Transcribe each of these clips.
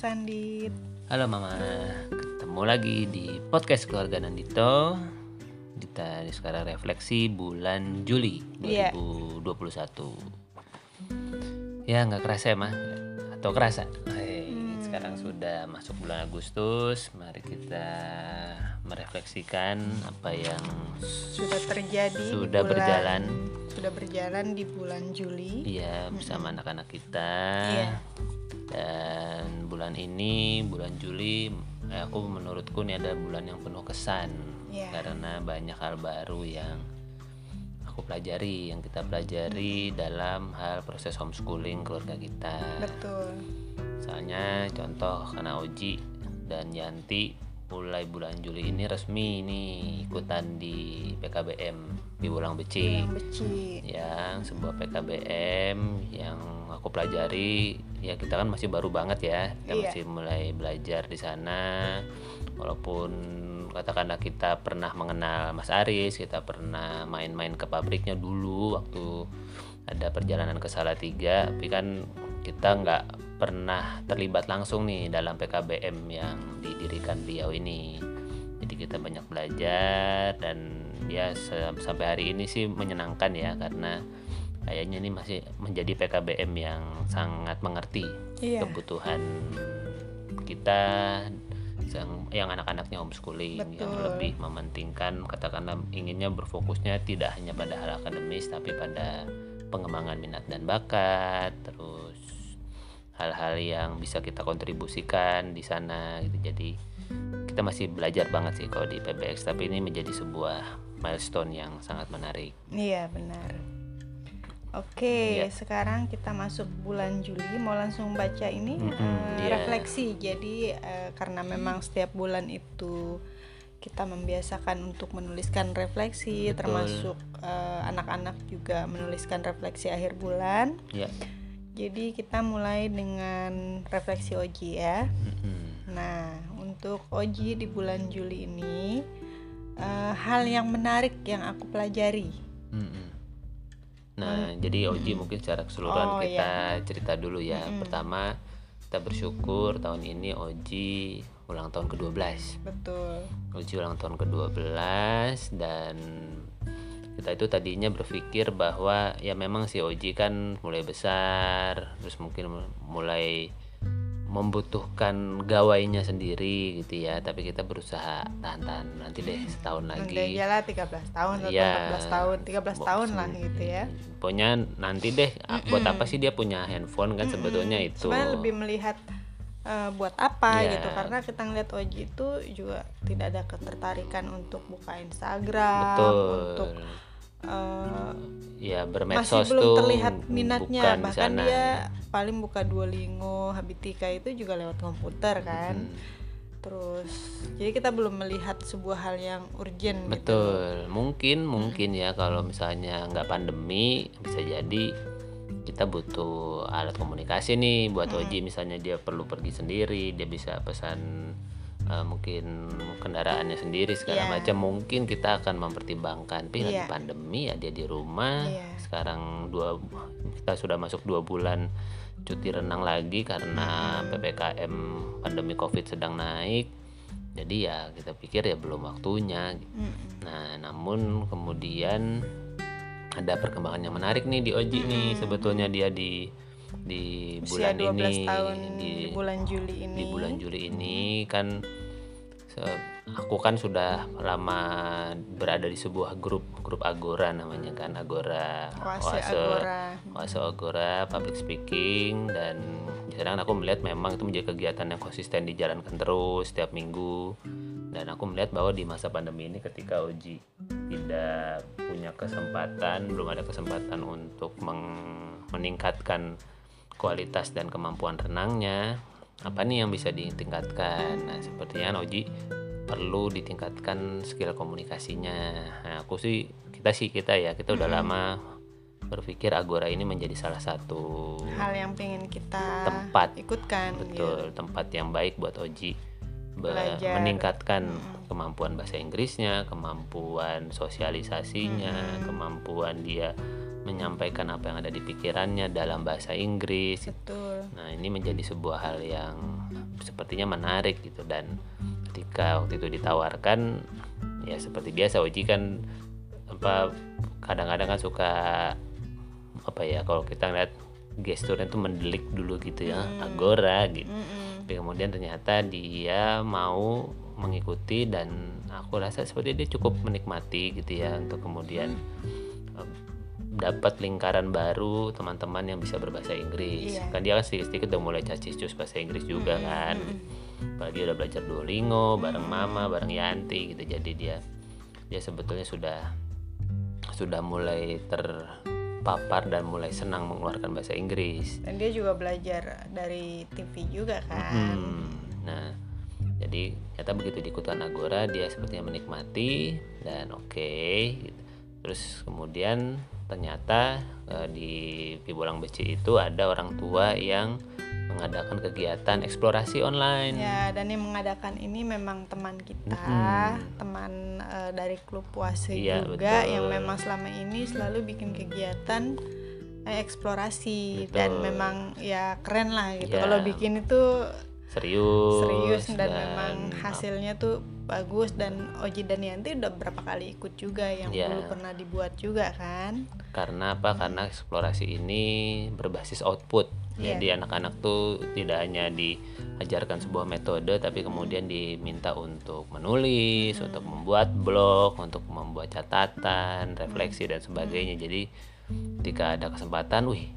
Sandit. Halo Mama, ketemu lagi di podcast keluarga Nandito. Kita sekarang refleksi bulan Juli Iya. 2021. Ya nggak kerasa ya Ma? Atau kerasa? Hei, Hmm. Sekarang sudah masuk bulan Agustus. Mari kita merefleksikan apa yang Sudah terjadi di Sudah bulan- berjalan. Sudah berjalan di bulan Juli. Iya bersama anak-anak kita. Iya. Dan bulan ini, bulan Juli, eh, aku menurutku ini adalah bulan yang penuh kesan Iya. karena banyak hal baru yang aku pelajari, yang kita pelajari dalam hal proses homeschooling keluarga kita. Betul. Misalnya contoh karena Oji dan Yanti mulai bulan Juli ini resmi nih ikutan di PKBM di Bulang Beci Bulan beci. yang sebuah PKBM yang aku pelajari ya kita kan masih baru banget ya kita Iya. masih mulai belajar di sana walaupun katakanlah kita pernah mengenal Mas Aris kita pernah main-main ke pabriknya dulu waktu ada perjalanan ke Salatiga tapi kan kita nggak pernah terlibat langsung nih dalam PKBM yang didirikan beliau ini jadi kita banyak belajar dan ya sampai hari ini sih menyenangkan ya karena kayaknya ini masih menjadi PKBM yang sangat mengerti Iya. kebutuhan kita yang, yang anak-anaknya homeschooling yang Betul. lebih mementingkan katakanlah inginnya berfokusnya tidak hanya pada hal akademis tapi pada pengembangan minat dan bakat terus hal-hal yang bisa kita kontribusikan di sana gitu jadi kita masih belajar banget sih kalau di PBX tapi ini menjadi sebuah milestone yang sangat menarik Iya benar. Oke, Iya. sekarang kita masuk bulan Juli. Mau langsung baca ini Mm-mm, eh, iya. refleksi. Jadi eh, karena memang setiap bulan itu kita membiasakan untuk menuliskan refleksi, Betul. termasuk eh, anak-anak juga menuliskan refleksi akhir bulan. ya Jadi kita mulai dengan refleksi Oji ya. Nah, untuk Oji di bulan Juli ini eh, hal yang menarik yang aku pelajari. Nah, jadi Oji mungkin secara Oh, keseluruhan kita cerita dulu ya. Pertama, kita bersyukur tahun ini Oji ulang tahun ke-12. Betul. Oji ulang tahun ke-12 dan kita itu tadinya berpikir bahwa ya memang si Oji kan mulai besar, terus mungkin mulai membutuhkan gawainya sendiri gitu ya, tapi kita berusaha tahan-tahan nanti deh setahun Nanti lagi. aja lah 13 tahun atau Iya. 14 tahun, 13 tahun lah gitu ya. Pokoknya nanti deh buat apa sih dia punya handphone kan sebetulnya itu. Sebenarnya lebih melihat eh, buat apa Iya. gitu karena kita ngeliat Oji itu juga tidak ada ketertarikan untuk buka Instagram, Betul. untuk eh, ya masih bermedsos belum tuh terlihat minatnya bahkan sana. dia paling buka Duolingo, Habitika itu juga lewat komputer kan. Hmm, Terus jadi kita belum melihat sebuah hal yang urgent gitu. betul. Mungkin mungkin ya kalau misalnya nggak pandemi bisa jadi kita butuh alat komunikasi nih buat Hmm. Oji misalnya dia perlu pergi sendiri, dia bisa pesan eh, mungkin kendaraannya sendiri segala Iya. macam mungkin kita akan mempertimbangkan tapi lagi Iya. pandemi ya dia di rumah Iya. sekarang dua kita sudah masuk dua bulan cuti renang lagi karena ppkm pandemi covid sedang naik jadi ya kita pikir ya belum waktunya Mm-mm. nah namun kemudian ada perkembangan yang menarik nih di Oji nih. Sebetulnya dia di di Usia bulan 12 ini tahun di, di bulan Juli ini. di bulan Juli ini kan aku kan sudah lama berada di sebuah grup grup Agora namanya kan Agora. Oase Agora. Oase Agora public speaking. Dan sekarang aku melihat memang itu menjadi kegiatan yang konsisten dijalankan terus setiap minggu dan aku melihat bahwa di masa pandemi ini ketika Oji tidak punya kesempatan belum ada kesempatan untuk meningkatkan kualitas dan kemampuan renangnya apa nih yang bisa ditingkatkan nah sepertinya Oji perlu ditingkatkan skill komunikasinya nah aku sih kita sih kita ya kita udah lama berpikir Agora ini menjadi salah satu hal yang pengen kita Tempat. ikutkan gitu. betul tempat yang baik buat Oji Belajar. meningkatkan kemampuan bahasa Inggrisnya kemampuan sosialisasinya kemampuan dia menyampaikan apa yang ada di pikirannya dalam bahasa Inggris. Betul. Nah, ini menjadi sebuah hal yang sepertinya menarik gitu. Dan ketika waktu itu ditawarkan ya seperti biasa Oji kan apa kadang-kadang kan suka apa ya kalau kita ngeliat gesturnya tuh mendelik dulu gitu ya agora gitu. Mm-mm. Tapi kemudian ternyata dia mau mengikuti dan aku rasa seperti dia cukup menikmati gitu ya untuk kemudian eh, dapat lingkaran baru teman-teman yang bisa berbahasa Inggris. Iya. kan dia kan sedikit-sedikit udah mulai cacicus bahasa Inggris juga kan. Apalagi udah belajar Duolingo bareng mama bareng Yanti gitu. Jadi dia dia sebetulnya sudah sudah mulai terpapar dan mulai senang mengeluarkan bahasa Inggris dan dia juga belajar dari TV juga kan Hmm, nah, jadi ternyata begitu diikutkan Agora dia sepertinya menikmati dan oke. gitu. Terus kemudian ternyata eh, di Pibolang Beci itu ada orang tua yang mengadakan kegiatan eksplorasi online. Ya, dan yang mengadakan ini memang teman kita, Mm-mm. teman eh, dari klub puasa Iya, juga betul. yang memang selama ini selalu bikin kegiatan eh, eksplorasi dan Betul. memang ya keren lah gitu. Iya. Kalau bikin itu Serius, serius dan, memang hasilnya tuh bagus dan Oji dan Yanti udah berapa kali ikut juga yang Iya. dulu pernah dibuat juga kan. karena apa? Karena eksplorasi ini berbasis output. Iya. Jadi anak-anak tuh tidak hanya diajarkan sebuah metode, tapi kemudian diminta untuk menulis, untuk membuat blog, untuk membuat catatan, refleksi dan sebagainya. Jadi ketika ada kesempatan, wih,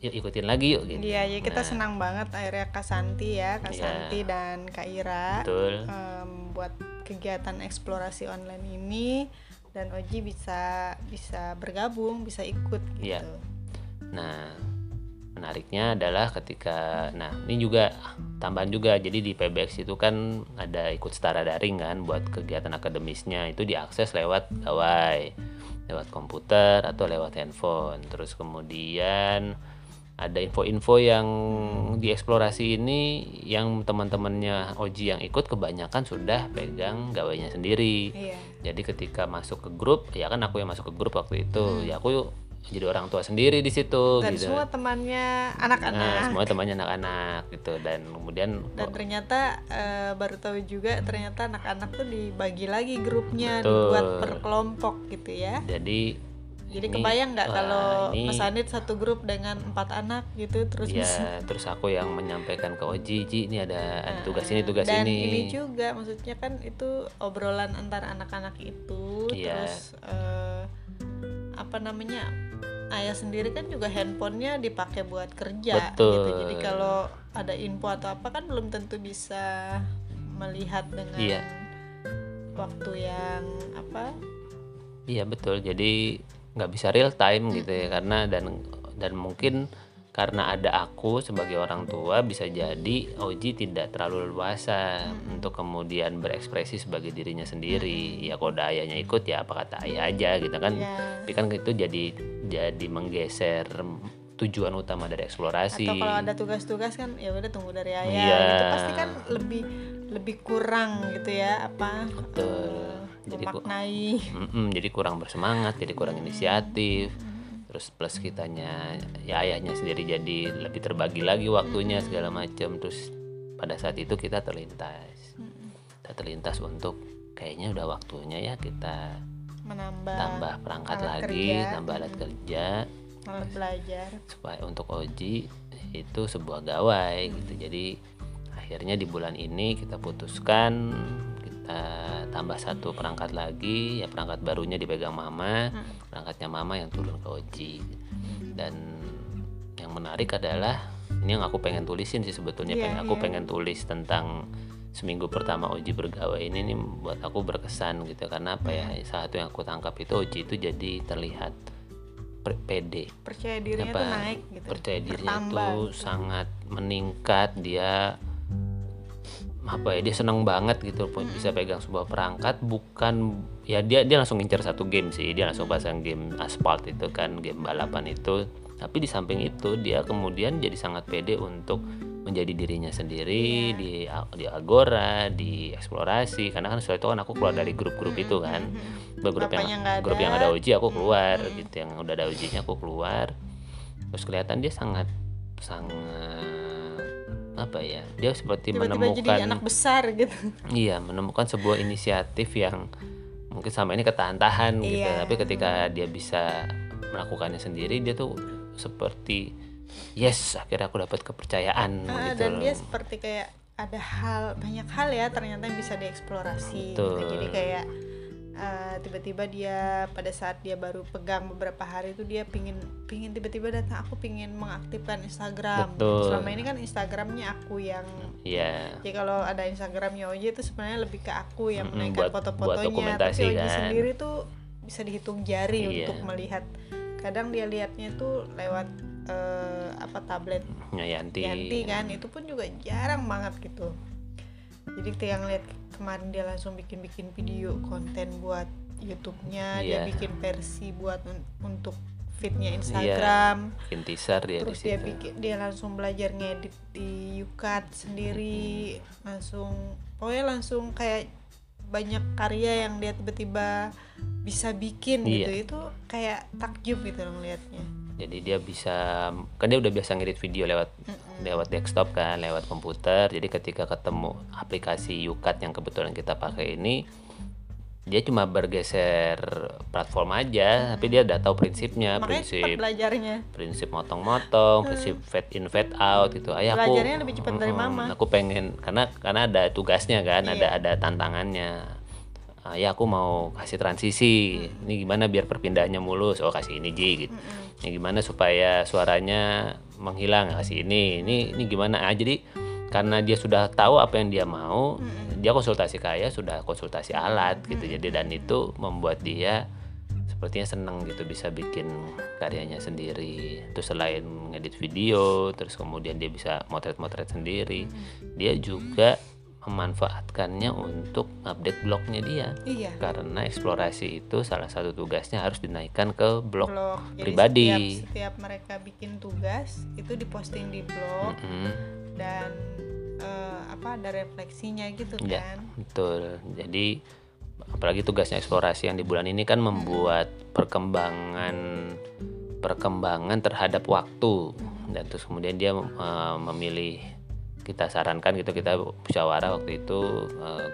yuk ikutin lagi yuk gitu. Iya, ya kita Nah, senang banget akhirnya Kak Santi ya, Kak Iya. Santi dan Kak Ira. Betul. em, buat kegiatan eksplorasi online ini dan Oji bisa bisa bergabung bisa ikut gitu Iya. Nah, menariknya adalah ketika nah ini juga tambahan juga jadi di PBX itu kan ada ikut setara daring kan buat kegiatan akademisnya itu diakses lewat gawai lewat komputer atau lewat handphone terus kemudian ada info-info yang dieksplorasi ini yang teman-temannya Oji yang ikut kebanyakan sudah pegang gawainya sendiri. Iya. Jadi ketika masuk ke grup ya kan aku yang masuk ke grup waktu itu ya aku jadi orang tua sendiri di situ dan gitu. semua temannya nah anak-anak semua temannya anak-anak gitu. Dan kemudian dan ternyata eh, baru tahu juga ternyata anak-anak tuh dibagi lagi grupnya Betul. dibuat per kelompok gitu ya. Jadi jadi ini- kebayang nggak kalau ini- Mas Anit satu grup dengan empat anak gitu terus ya terus aku yang menyampaikan ke Oji Ji ini ada ada tugas ini tugas dan ini ini juga maksudnya kan itu obrolan antar anak-anak itu Iya. terus eh, apa namanya ayah sendiri kan juga handphonenya dipakai buat kerja Betul. gitu jadi kalau ada info atau apa kan belum tentu bisa melihat dengan Iya. waktu yang apa Iya betul. Jadi nggak bisa real time gitu ya karena dan dan mungkin karena ada aku sebagai orang tua bisa jadi Oji tidak terlalu leluasa untuk kemudian berekspresi sebagai dirinya sendiri. Ya kalau ada ayahnya ikut ya apa kata ayah aja gitu kan. ya Tapi kan itu jadi jadi menggeser tujuan utama dari eksplorasi. atau kalau ada tugas-tugas kan ya udah tunggu dari ayah Iya. gitu pasti kan lebih lebih kurang gitu ya apa Betul. eh, Jadi memaknai Mm-mm, jadi kurang bersemangat, jadi kurang inisiatif. Terus plus kitanya ya ayahnya sendiri jadi lebih terbagi lagi waktunya segala macam. Terus pada saat itu kita terlintas. Kita terlintas untuk kayaknya udah waktunya ya kita menambah tambah perangkat alat lagi, kerja. tambah alat kerja alat belajar supaya untuk Oji itu sebuah gawai gitu. Jadi akhirnya di bulan ini kita putuskan kita tambah satu perangkat lagi ya perangkat barunya dipegang mama perangkatnya mama yang turun ke Oji dan yang menarik adalah ini yang aku pengen tulisin sih sebetulnya Iya, pengen aku iya. pengen tulis tentang seminggu pertama Oji bergawe ini nih buat aku berkesan gitu karena apa ya? Satu yang aku tangkap itu Oji itu jadi terlihat per- pede. Percaya dirinya apa? tuh naik gitu percaya dirinya bertambah tuh gitu. sangat meningkat dia apa ya dia seneng banget gitu bisa pegang sebuah perangkat bukan ya dia dia langsung ngincar satu game sih dia langsung pasang game aspal itu kan game balapan itu. Tapi di samping itu dia kemudian jadi sangat pede untuk menjadi dirinya sendiri di di agora di eksplorasi karena kan setelah itu kan aku keluar dari grup-grup itu kan. beberapa Bapaknya yang nggak grup ada. yang ada uji aku keluar gitu yang udah ada ujinya aku keluar. Terus kelihatan dia sangat sangat apa ya dia seperti tiba-tiba menemukan jadi anak besar gitu Iya, menemukan sebuah inisiatif yang mungkin sama ini ketahan-tahan gitu. Iya. Tapi ketika dia bisa melakukannya sendiri, dia tuh seperti yes, akhirnya aku dapat kepercayaan Ah, gitu dan loh. dia seperti kayak ada hal banyak hal ya ternyata yang bisa dieksplorasi gitu. Jadi kayak eh, tiba-tiba dia pada saat dia baru pegang beberapa hari itu dia pingin pingin tiba-tiba datang aku pingin mengaktifkan Instagram Betul. selama ini kan Instagramnya aku yang Iya. jadi kalau ada Instagramnya Oji itu sebenarnya lebih ke aku yang Mm-mm, menaikkan buat- foto-fotonya tapi Oji kan. sendiri tuh bisa dihitung jari Iya. untuk melihat kadang dia lihatnya tuh lewat eh, apa tablet Nyayanti. Yanti kan itu pun juga jarang banget gitu jadi ketika ngeliat kemarin dia langsung bikin-bikin video konten buat YouTube-nya dia Iya. bikin versi buat un- untuk feednya Instagram. Bikin teaser dia di terus dia bikin dia langsung belajar ngedit di Yukat sendiri langsung pokoknya langsung kayak banyak karya yang dia tiba-tiba bisa bikin Iya. gitu itu kayak takjub gitu loh ngeliatnya Jadi dia bisa kan dia udah biasa ngedit video lewat lewat desktop kan, lewat komputer. Jadi ketika ketemu aplikasi Yukat yang kebetulan kita pakai ini dia cuma bergeser platform aja, tapi dia udah tahu prinsipnya, makanya prinsip belajarnya prinsip motong-motong, prinsip fade in fade out gitu. Ayah aku Belajarnya lebih cepat dari Mm-mm, mama. Aku pengen karena karena ada tugasnya kan, Iya. ada ada tantangannya. Ayah aku mau kasih transisi. Ini gimana biar perpindahannya mulus? Oh kasih ini Ji gitu. Ini gimana supaya suaranya menghilang? Kasih ini. Ini ini gimana? Ah, jadi karena dia sudah tahu apa yang dia mau, dia konsultasi ke ayah sudah konsultasi alat gitu. Jadi dan itu membuat dia sepertinya seneng gitu bisa bikin karyanya sendiri terus selain ngedit video terus kemudian dia bisa motret-motret sendiri dia juga memanfaatkannya untuk update blognya dia iya karena eksplorasi itu salah satu tugasnya harus dinaikkan ke blog blog Jadi pribadi. setiap, setiap mereka bikin tugas itu diposting di blog Mm-mm. dan eh, apa ada refleksinya gitu Ya, kan betul. Jadi apalagi tugasnya eksplorasi yang di bulan ini kan membuat perkembangan perkembangan terhadap waktu dan terus kemudian dia eh, memilih kita sarankan gitu kita musyawarah waktu itu eh,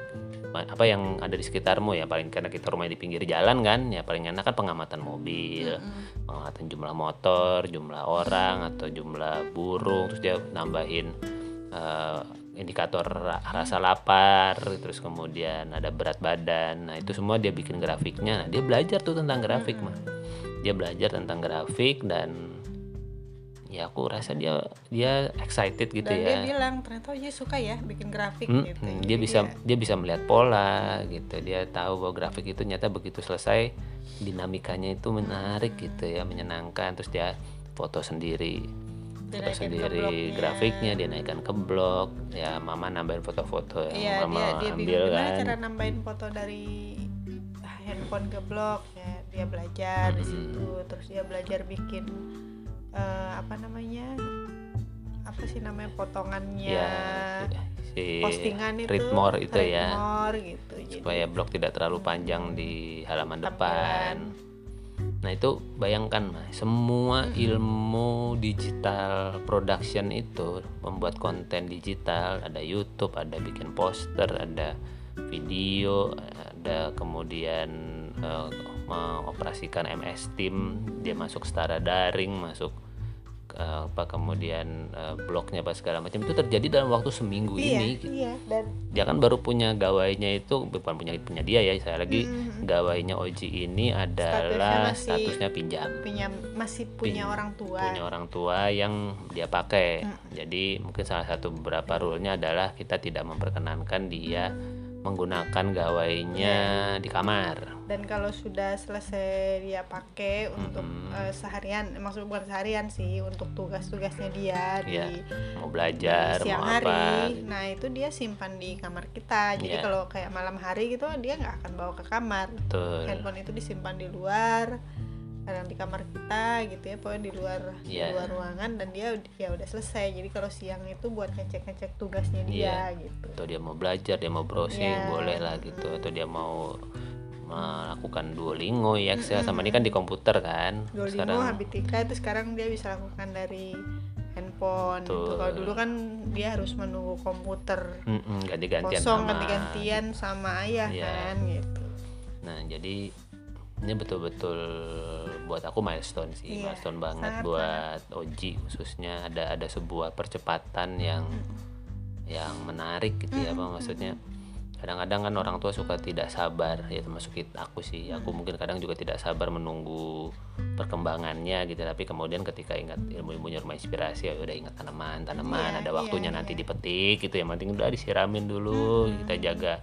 ma- apa yang ada di sekitarmu ya paling karena kita rumahnya di pinggir jalan kan ya paling enak kan pengamatan mobil pengamatan jumlah motor jumlah orang atau jumlah burung terus dia nambahin eh, indikator ra- rasa lapar terus kemudian ada berat badan nah itu semua dia bikin grafiknya. Nah dia belajar tuh tentang grafik mah dia belajar tentang grafik dan ya aku rasa dia dia excited gitu dan dia ya bilang ternyata dia suka ya bikin grafik Hmm, gitu. Hmm, Jadi dia bisa dia bisa melihat pola gitu. Dia tahu bahwa grafik itu nyata begitu selesai dinamikanya itu menarik gitu ya menyenangkan. Terus dia foto sendiri Dia foto sendiri grafiknya dia naikkan ke blog. Ya mama nambahin foto-foto yang dia mama dia ambil bingung gimana kan. cara nambahin foto dari handphone ke blog. Ya dia belajar di situ terus dia belajar bikin eh, apa namanya? Apa sih namanya? Potongannya ya si postingan itu read more itu ya. gitu jadi supaya blog tidak terlalu panjang di halaman Tampilan. depan. Nah itu bayangkan Mas, semua ilmu digital production itu membuat konten digital, ada YouTube, ada bikin poster, ada video, ada kemudian eh, mengoperasikan MS Team, dia masuk setara daring, masuk eh, apa kemudian eh, blognya apa segala macam itu terjadi dalam waktu seminggu iya ini. gitu iya dan dia kan baru punya gawainya itu bukan punya punya dia ya saya lagi Mhm. gawainya Oji ini adalah masih- statusnya pinjam. punya masih punya orang tua. punya orang tua yang dia pakai. Jadi mungkin salah satu beberapa rule-nya adalah kita tidak memperkenankan dia menggunakan gawainya di kamar dan kalau sudah selesai dia pakai untuk eh, seharian maksudnya bukan seharian sih untuk tugas-tugasnya dia Iya, di mau belajar siang mau hari. apa. Nah itu dia simpan di kamar kita. Jadi Iya. kalau kayak malam hari gitu dia nggak akan bawa ke kamar. Betul. Handphone itu disimpan di luar kadang di kamar kita gitu ya pokoknya di luar di Iya. luar ruangan dan dia ya udah selesai. Jadi kalau siang itu buat ngecek ngecek tugasnya dia Iya. gitu. Atau dia mau belajar dia mau browsing Iya. boleh lah gitu. Atau dia mau melakukan Duolingo ya Excel sama ini kan di komputer kan Duolingo, Habitika itu sekarang dia bisa lakukan dari handphone gitu. Kalau dulu kan dia harus menunggu komputer Mm-mm, ganti-gantian kosong sama ganti-gantian sama ayah Iya. kan gitu. nah jadi ini betul-betul buat aku milestone sih Iya, milestone banget sangat, buat Oji khususnya ada ada sebuah percepatan yang yang menarik gitu ya apa maksudnya kadang-kadang kan orang tua suka tidak sabar ya termasuk kita aku sih. Aku mungkin kadang juga tidak sabar menunggu perkembangannya gitu. Tapi kemudian ketika ingat ilmu-ilmunya rumah inspirasi ya udah ingat tanaman tanaman Iya, ada waktunya iya, nanti iya. dipetik gitu. Yang penting udah disiramin dulu kita jaga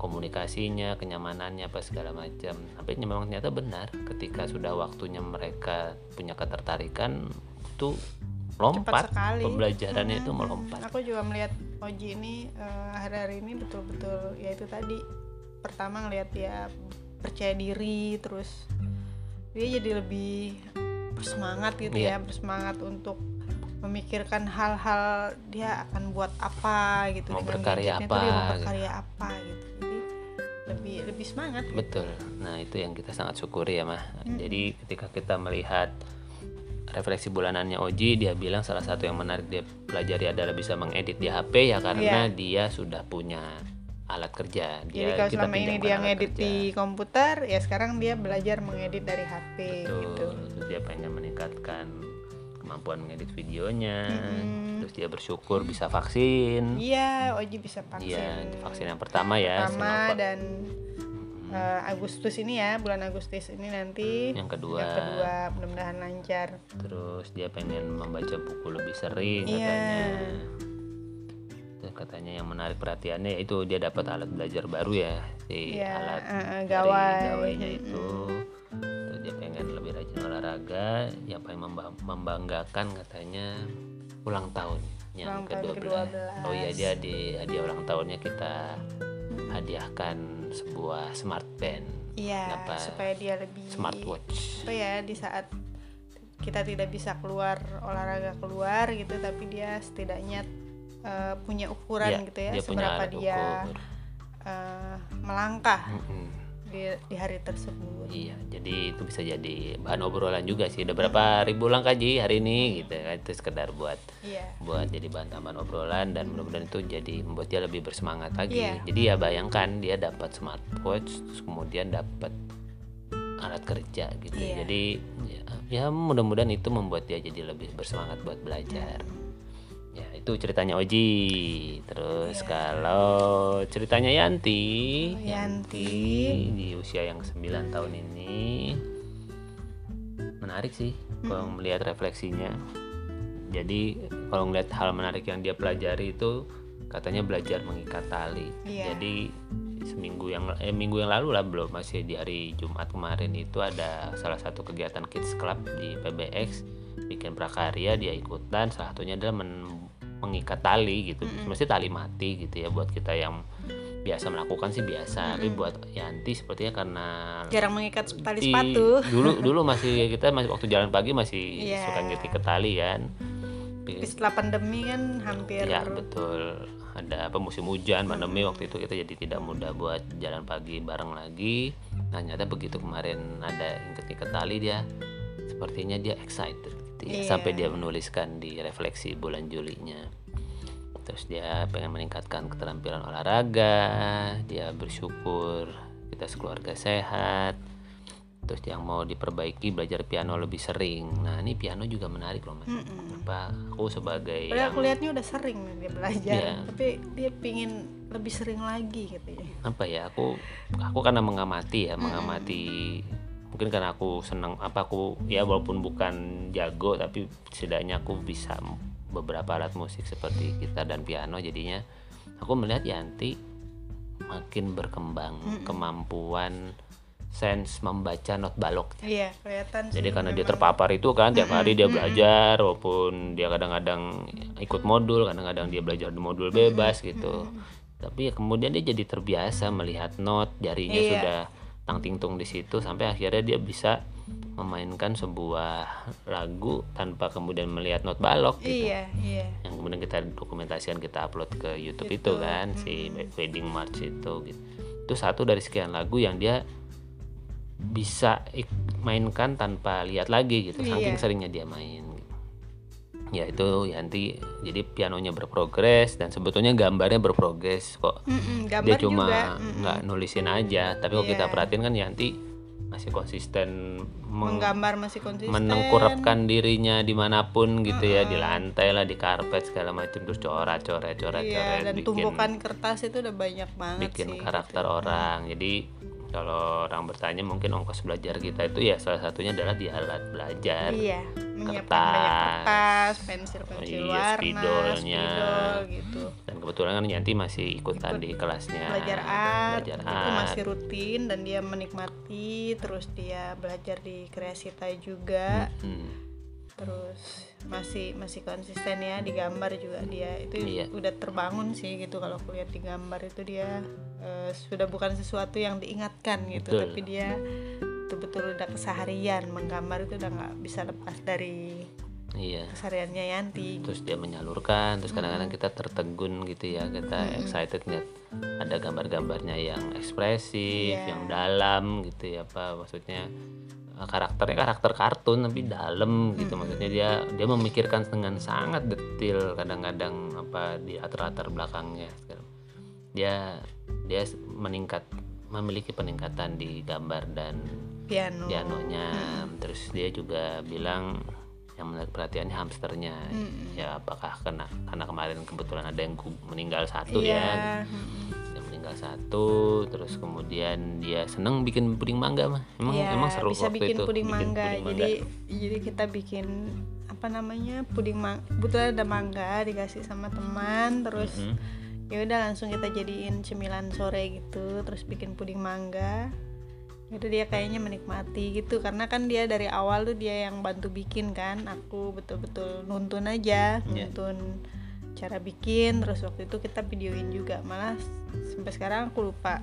komunikasinya kenyamanannya apa segala macam. Tapi memang ternyata benar ketika sudah waktunya mereka punya ketertarikan itu lompat sekali. pembelajarannya itu melompat. Aku juga melihat Oji ini eh, hari-hari ini betul-betul ya itu tadi pertama ngelihat dia percaya diri terus dia jadi lebih bersemangat gitu Iya. ya bersemangat untuk memikirkan hal-hal dia akan buat apa gitu Mau berkarya dia mau apa, berkarya apa gitu jadi lebih lebih semangat gitu. Betul. Nah, itu yang kita sangat syukuri ya, Mah. Jadi ketika kita melihat refleksi bulanannya Oji, dia bilang salah satu yang menarik dia pelajari adalah bisa mengedit di HP ya karena dia sudah punya alat kerja. Jadi Dia kalau kita selama ini dia ngedit kerja. di komputer, ya sekarang dia belajar mengedit dari HP Betul. gitu. Terus dia pengen meningkatkan kemampuan mengedit videonya. Terus dia bersyukur bisa vaksin. Iya, Oji bisa vaksin. Iya, vaksin yang pertama ya, pertama Sinovac. dan eh, Agustus ini ya, bulan Agustus ini nanti. Yang kedua. Yang kedua, mudah-mudahan lancar. Terus dia pengen membaca buku lebih sering Iya. katanya. Terus katanya yang menarik perhatiannya yaitu dia dapat alat belajar baru ya si Iya, alat eh, dari gawai. gawainya itu. Terus dia pengen lebih rajin olahraga. Yang paling memba- membanggakan katanya ulang tahun yang Ulang tahun ke-12. ke-12. Oh iya dia di hadiah ulang tahunnya kita hadiahkan sebuah smart band. Iya, supaya dia lebih Smartwatch. apa ya di saat kita tidak bisa keluar olahraga keluar gitu, tapi dia setidaknya eh, punya ukuran Iya, gitu ya, dia seberapa dia ukur. eh, melangkah Mm-mm. Di, di hari tersebut. Iya, jadi itu bisa jadi bahan obrolan juga sih. Udah berapa ribu langkah Ji hari ini gitu kan. Itu sekedar buat Iya. buat jadi bahan tambahan obrolan dan mudah-mudahan itu jadi membuat dia lebih bersemangat lagi. Iya. Jadi ya bayangkan dia dapat smartwatch terus kemudian dapat alat kerja gitu. Iya. Jadi ya, ya mudah-mudahan itu membuat dia jadi lebih bersemangat buat belajar. Itu ceritanya Oji. Terus kalau ceritanya Yanti, Oh, Yanti. di usia yang 9 tahun ini menarik sih kalau melihat refleksinya. Jadi kalau melihat hal menarik yang dia pelajari itu katanya belajar mengikat tali. Iya. Jadi seminggu yang eh minggu yang lalu lah belum masih di hari Jumat kemarin itu ada salah satu kegiatan Kids Club di PBX bikin prakarya dia ikutan salah satunya adalah men- mengikat tali gitu. Mesti tali mati gitu ya buat kita yang biasa melakukan sih biasa, tapi buat Yanti sepertinya karena Jarang mengikat tali sepatu. dulu dulu masih kita masih waktu jalan pagi masih Iya. suka ngikat tali kan. Tapi setelah pandemi kan hampir Ya betul. Ada apa musim hujan, pandemi waktu itu kita jadi tidak mudah buat jalan pagi bareng lagi. Nah ternyata begitu kemarin ada ikat-ikat tali dia, sepertinya dia excited ya. Iya. Sampai dia menuliskan di refleksi bulan Julinya. Terus dia pengen meningkatkan keterampilan olahraga, dia bersyukur kita sekeluarga sehat. Terus yang mau diperbaiki belajar piano lebih sering. Nah ini piano juga menarik loh mas. Aku sebagai Padahal yang aku lihatnya udah sering dia belajar, Iya. tapi dia pingin lebih sering lagi gitu ya. apa ya aku aku karena mengamati ya mengamati mungkin karena aku senang apa aku ya walaupun bukan jago tapi setidaknya aku bisa beberapa alat musik seperti gitar dan piano jadinya. Aku melihat Yanti makin berkembang kemampuan sense membaca not balok. Iya, kelihatan jadi sih karena dia memang. terpapar itu kan tiap hari dia belajar walaupun dia kadang-kadang ikut modul kadang-kadang dia belajar di modul bebas gitu. Tapi ya kemudian dia jadi terbiasa melihat not jarinya Iya. sudah tang tingtung di situ sampai akhirnya dia bisa memainkan sebuah lagu tanpa kemudian melihat not balok gitu. Iya iya. Yang kemudian kita dokumentasikan kita upload ke YouTube itu YouTube, kan si wedding march itu gitu. Itu satu dari sekian lagu yang dia bisa mainkan tanpa lihat lagi gitu saking Iya. seringnya dia main. gitu. Ya itu Yanti jadi pianonya berprogres dan sebetulnya gambarnya berprogres kok. Mm-mm, gambar dia cuma nggak nulisin aja tapi kalau kita Iya. perhatiin kan Yanti masih konsisten meng- menggambar masih konsisten. menengkurapkan dirinya di mana pun gitu ya di lantai lah di karpet segala macam terus coret coret coret iya coret dan bikin tumpukan kertas itu udah banyak banget bikin sih karakter orang. Jadi kalau orang bertanya mungkin ongkos belajar kita itu ya salah satunya adalah di alat belajar iya menyiapkan kertas. banyak kertas pensil pensil Iya, warna spidolnya. spidol gitu dan kebetulan kan Yanti masih ikutan di kelasnya belajar art belajar itu art. masih rutin dan dia menikmati terus dia belajar di kreasita juga Hmm. terus masih masih konsisten ya di gambar juga dia itu Iya. udah terbangun sih gitu kalau aku lihat di gambar itu dia eh, sudah bukan sesuatu yang diingatkan gitu Betul. tapi dia betul-betul udah keseharian menggambar itu udah nggak bisa lepas dari iya kesehariannya Yanti terus dia menyalurkan terus kadang-kadang kita tertegun gitu ya kita excited ngeliat ada gambar-gambarnya yang ekspresif Iya. yang dalam gitu ya apa maksudnya karakternya karakter kartun tapi dalam gitu. Maksudnya dia dia memikirkan dengan sangat detail kadang-kadang apa di latar-latar belakangnya dia dia meningkat memiliki peningkatan di gambar dan piano. pianonya. Terus dia juga bilang yang menarik perhatiannya hamsternya. Ya apakah kena karena kemarin kebetulan ada yang meninggal satu ya. Iya meninggal satu terus kemudian dia seneng bikin puding mangga mah emang Iya, emang seru bisa waktu bikin itu puding bikin mangga. puding Jadi jadi kita bikin apa namanya puding mangga. Kebetulan ada mangga dikasih sama teman, terus Mm-mm. ya udah langsung kita jadiin cemilan sore gitu, terus bikin puding mangga. Itu dia kayaknya menikmati gitu karena kan dia dari awal tuh dia yang bantu bikin kan. Aku betul-betul nuntun aja, Iya. nuntun cara bikin terus waktu itu kita videoin juga. Malah sampai sekarang aku lupa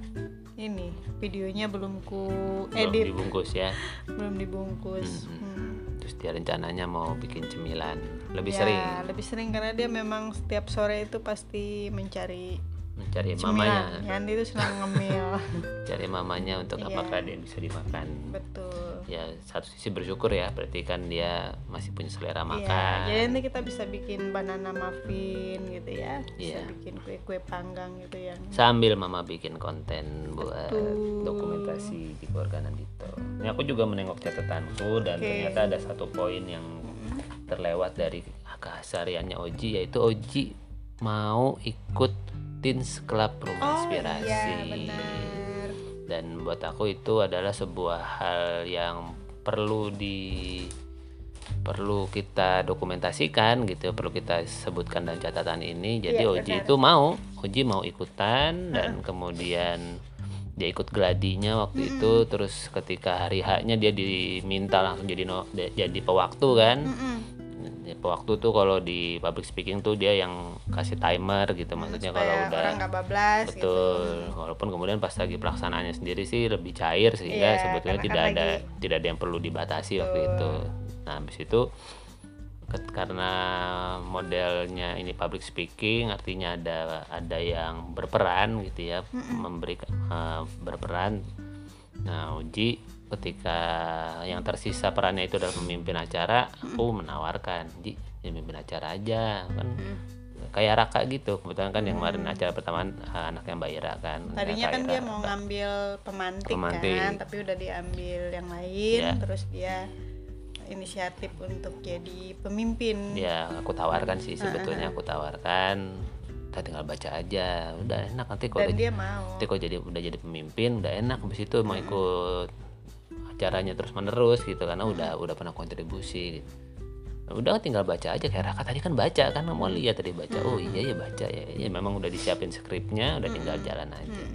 ini videonya belum ku belum edit. dibungkus ya? Belum dibungkus. Mm-mm. Hmm. terus dia rencananya mau bikin cemilan. Lebih Ya, sering? lebih sering karena dia memang setiap sore itu pasti mencari mencari cemilan mamanya Yanti itu senang ngemil cari mamanya untuk Iya. apakah dia bisa dimakan betul ya satu sisi bersyukur ya berarti kan dia masih punya selera Iya, makan jadi nanti kita bisa bikin banana muffin gitu ya bisa Iya. bikin kue-kue panggang gitu yang sambil mama bikin konten buat Betul. dokumentasi di keluarga Nandito. Ini aku juga menengok catatanku dan Oke. ternyata ada satu poin yang terlewat dari kesehariannya Oji yaitu Oji mau ikut Teens Club Rumah Inspirasi. iya benar Dan buat aku itu adalah sebuah hal yang perlu di perlu kita dokumentasikan gitu perlu kita sebutkan dalam catatan ini jadi Iya, Oji benar. itu mau Oji mau ikutan dan kemudian dia ikut gladinya waktu itu terus ketika hari haknya dia diminta langsung jadi no, jadi pewaktu kan. Ya, pewaktu tuh kalau di public speaking tuh dia yang kasih timer gitu maksudnya kalau udah orang bablas gitu Betul. Walaupun kemudian pas lagi pelaksanaannya sendiri sih lebih cair sehingga Iya, sebetulnya karena tidak kan ada lagi- tidak ada yang perlu dibatasi waktu Betul. itu. Nah, habis itu karena modelnya ini public speaking artinya ada ada yang berperan gitu ya, memberi eh, berperan. Nah, Uji ketika yang tersisa perannya itu adalah memimpin acara, aku menawarkan, jadi memimpin acara aja kan. Kayak Raka gitu kebetulan kan yang kemarin acara pertama eh, anaknya Mbak Ira kan tadinya kan Ira. dia mau ngambil pemantik, Pemantik. kan tapi udah diambil yang lain Iya. terus dia inisiatif untuk jadi pemimpin. Ya aku tawarkan sih sebetulnya aku tawarkan. Kita tinggal baca aja udah enak nanti kalau dia mau. nanti kalau jadi udah jadi pemimpin udah enak habis itu mau ikut acaranya terus menerus gitu karena udah udah pernah kontribusi gitu. udah tinggal baca aja. Kayak Raka tadi kan baca kan? Mau lihat tadi baca. Oh iya ya baca ya. Ya memang udah disiapin skripnya udah tinggal jalan aja.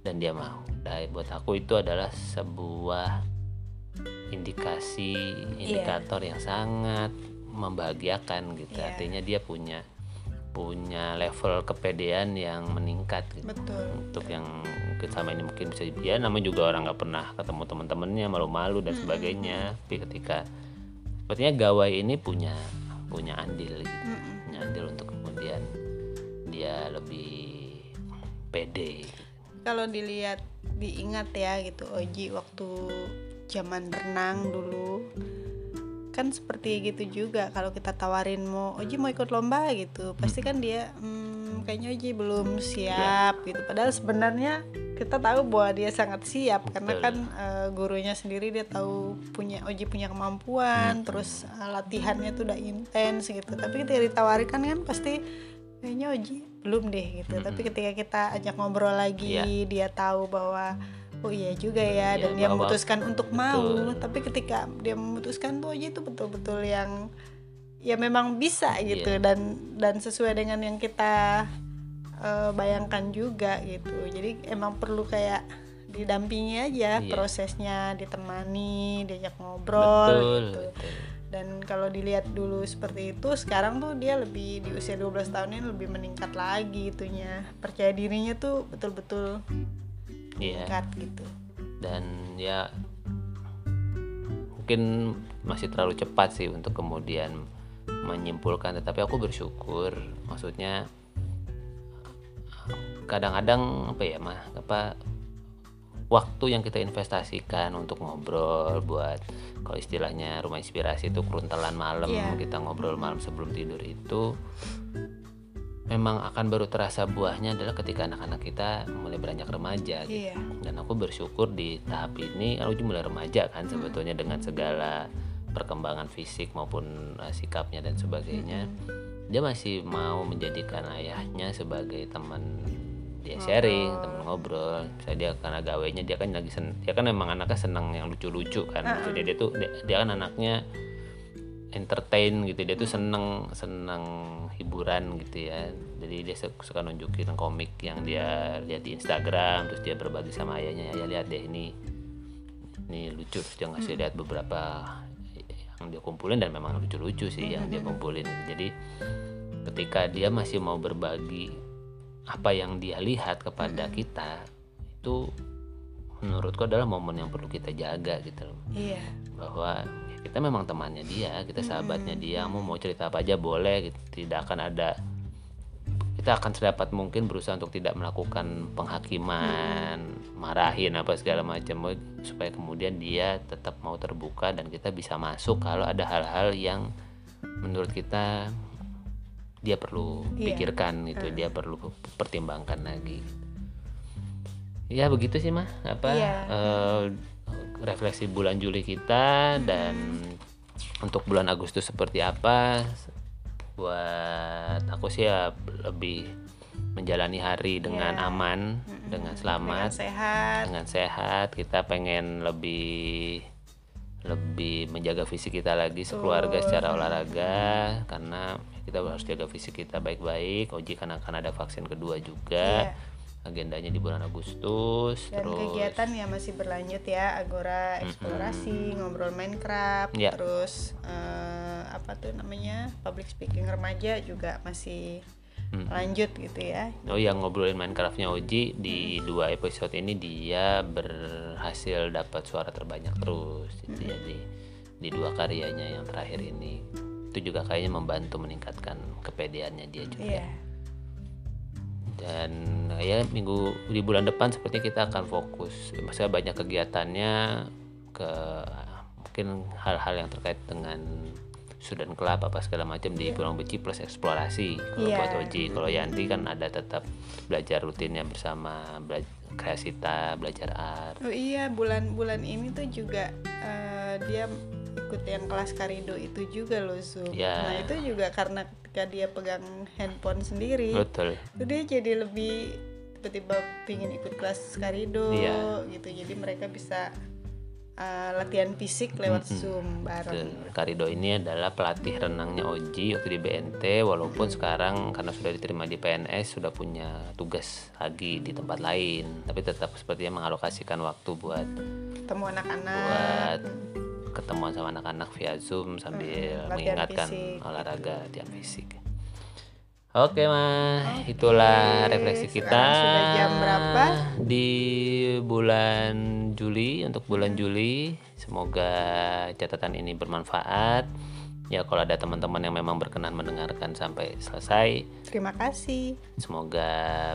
Dan dia mau. Dan buat aku itu adalah sebuah indikasi indikator yang sangat membahagiakan gitu. Iya. artinya dia punya punya level kepedean yang meningkat gitu. betul. Untuk yang mungkin sama ini mungkin bisa ya namanya juga orang nggak pernah ketemu teman-temannya malu-malu dan sebagainya. Tapi ketika sepertinya gawai ini punya punya andil gitu. Punya andil untuk kemudian dia lebih pede kalau dilihat diingat ya gitu Oji waktu zaman renang dulu kan seperti gitu juga. Kalau kita tawarin mau Oji mau ikut lomba? gitu pasti kan dia "Hmm, kayaknya Oji belum siap. Gitu. Padahal sebenarnya kita tahu bahwa dia sangat siap karena kan eh, gurunya sendiri dia tahu punya Oji punya kemampuan terus eh, latihannya tuh udah intens gitu. Tapi ketika ditawarkan kan pasti kayaknya Oji belum deh gitu. Tapi ketika kita ajak ngobrol lagi Iya. dia tahu bahwa oh iya juga ya Iya, dan dia bahwa- memutuskan untuk mau Betul. tapi ketika dia memutuskan tuh Oji itu betul-betul yang ya memang bisa gitu Iya. dan dan sesuai dengan yang kita eh, bayangkan juga gitu jadi emang perlu kayak didampingi aja Iya. prosesnya ditemani diajak ngobrol betul gitu betul dan kalau dilihat dulu seperti itu sekarang tuh dia lebih di usia 12 tahun ini lebih meningkat lagi itunya percaya dirinya tuh betul-betul iya. meningkat gitu. Dan ya mungkin masih terlalu cepat sih untuk kemudian menyimpulkan. Tetapi aku bersyukur maksudnya kadang-kadang apa ya mah apa waktu yang kita investasikan untuk ngobrol buat kalau istilahnya rumah inspirasi itu keruntelan malam Iya. kita ngobrol malam sebelum tidur itu memang akan baru terasa buahnya adalah ketika anak-anak kita mulai beranjak remaja gitu. Iya. Dan aku bersyukur di tahap ini uji mulai remaja kan sebetulnya dengan segala perkembangan fisik maupun uh, sikapnya dan sebagainya. Dia masih mau menjadikan ayahnya sebagai teman dia sharing teman ngobrol. Misalnya dia karena gawainya dia kan lagi sen dia kan memang anaknya senang yang lucu-lucu kan. Maksudnya dia tuh dia, dia kan anaknya entertain gitu dia tuh seneng seneng hiburan gitu ya. Jadi dia su- suka nunjukin komik yang dia lihat di Instagram terus dia berbagi sama ayahnya ya lihat deh ini. Ini lucu. Terus dia ngasih lihat beberapa yang dia kumpulin dan memang lucu-lucu sih yang dia kumpulin. Jadi ketika dia masih mau berbagi apa yang dia lihat kepada kita itu menurutku adalah momen yang perlu kita jaga gitu loh. Iya. Bahwa ya kita memang temannya dia, kita sahabatnya dia, mau mau cerita apa aja boleh, gitu. tidak akan ada kita akan sedapat mungkin berusaha untuk tidak melakukan penghakiman, marahin apa segala macam supaya kemudian dia tetap mau terbuka dan kita bisa masuk kalau ada hal-hal yang menurut kita dia perlu Iya. pikirkan gitu, dia perlu pertimbangkan lagi. Ya begitu sih mah apa Iya. eh, refleksi bulan Juli kita dan untuk bulan Agustus seperti apa buat aku sih ya lebih menjalani hari dengan Iya. aman dengan selamat dengan sehat. dengan sehat. Kita pengen lebih lebih menjaga fisik kita lagi sekeluarga secara olahraga karena kita harus jaga fisik kita baik-baik. Oji kan akan ada vaksin kedua juga agendanya di bulan Agustus dan terus kegiatan ya masih berlanjut ya agora eksplorasi ngobrol Minecraft Ya. terus eh, apa tuh namanya public speaking remaja juga masih lanjut gitu ya. Oh yang ngobrolin Minecraftnya Oji di dua episode ini dia berhasil dapat suara terbanyak terus. Gitu ya di di dua karyanya yang terakhir ini. Itu juga kayaknya membantu meningkatkan kepedeannya dia juga. Iya dan ya minggu di bulan depan sepertinya kita akan fokus. Maksudnya banyak kegiatannya ke mungkin hal-hal yang terkait dengan student club apa segala macam di Pulau Beci plus eksplorasi. Kalau Iya. buat Oji kalau Yanti kan ada tetap belajar rutinnya bersama belajar kreasita belajar art. Oh iya bulan-bulan ini tuh juga eh, dia ikut yang kelas karido itu juga loh Zoom Ya. nah itu juga karena ketika dia pegang handphone sendiri betul. itu dia jadi lebih tiba-tiba pingin ikut kelas karido Iya. gitu. Jadi mereka bisa uh, latihan fisik lewat zoom Dan bareng Karido ini adalah pelatih renangnya Oji waktu di BNT walaupun sekarang karena sudah diterima di PNS sudah punya tugas lagi di tempat lain. Tapi tetap sepertinya mengalokasikan waktu buat ketemu anak-anak. Buat ketemuan sama anak-anak via Zoom sambil latihan mengingatkan fisik, olahraga latihan fisik. Oke mah, itulah refleksi kita sudah jam berapa? di bulan Juli untuk bulan Juli. Semoga catatan ini bermanfaat. Ya kalau ada teman-teman yang memang berkenan mendengarkan sampai selesai, Terima kasih. semoga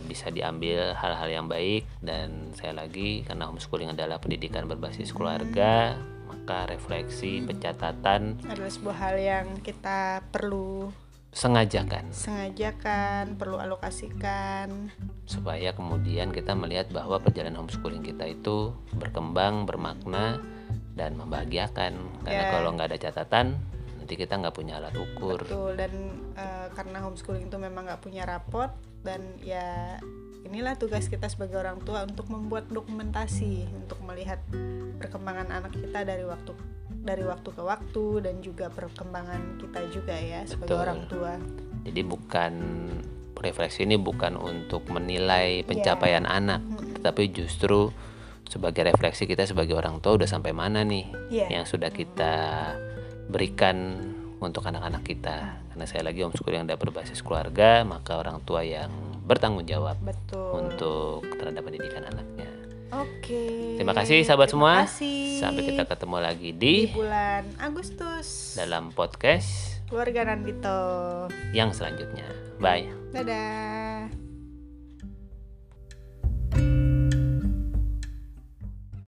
bisa diambil hal-hal yang baik dan saya lagi karena homeschooling adalah pendidikan berbasis keluarga, refleksi, pencatatan Adalah sebuah hal yang kita perlu sengajakan sengajakan, perlu alokasikan. supaya kemudian kita melihat bahwa perjalanan homeschooling kita itu berkembang, bermakna dan membahagiakan. Karena Ya. kalau nggak ada catatan, nanti kita nggak punya alat ukur. Betul dan eh, karena homeschooling itu memang nggak punya rapot dan ya inilah tugas kita sebagai orang tua untuk membuat dokumentasi untuk melihat perkembangan anak kita dari waktu dari waktu ke waktu dan juga perkembangan kita juga ya sebagai Betul. orang tua. Jadi bukan refleksi ini bukan untuk menilai pencapaian anak, tetapi justru sebagai refleksi kita sebagai orang tua udah sampai mana nih Iya. yang sudah kita berikan untuk anak-anak kita. Karena saya lagi homeschooling yang ada berbasis keluarga, maka orang tua yang bertanggung jawab Betul. untuk terhadap pendidikan anaknya. Oke. Terima kasih sahabat semua. Terima kasih. Sampai kita ketemu lagi di di bulan Agustus. dalam podcast Keluarga Nandito. yang selanjutnya. Bye. Dadah.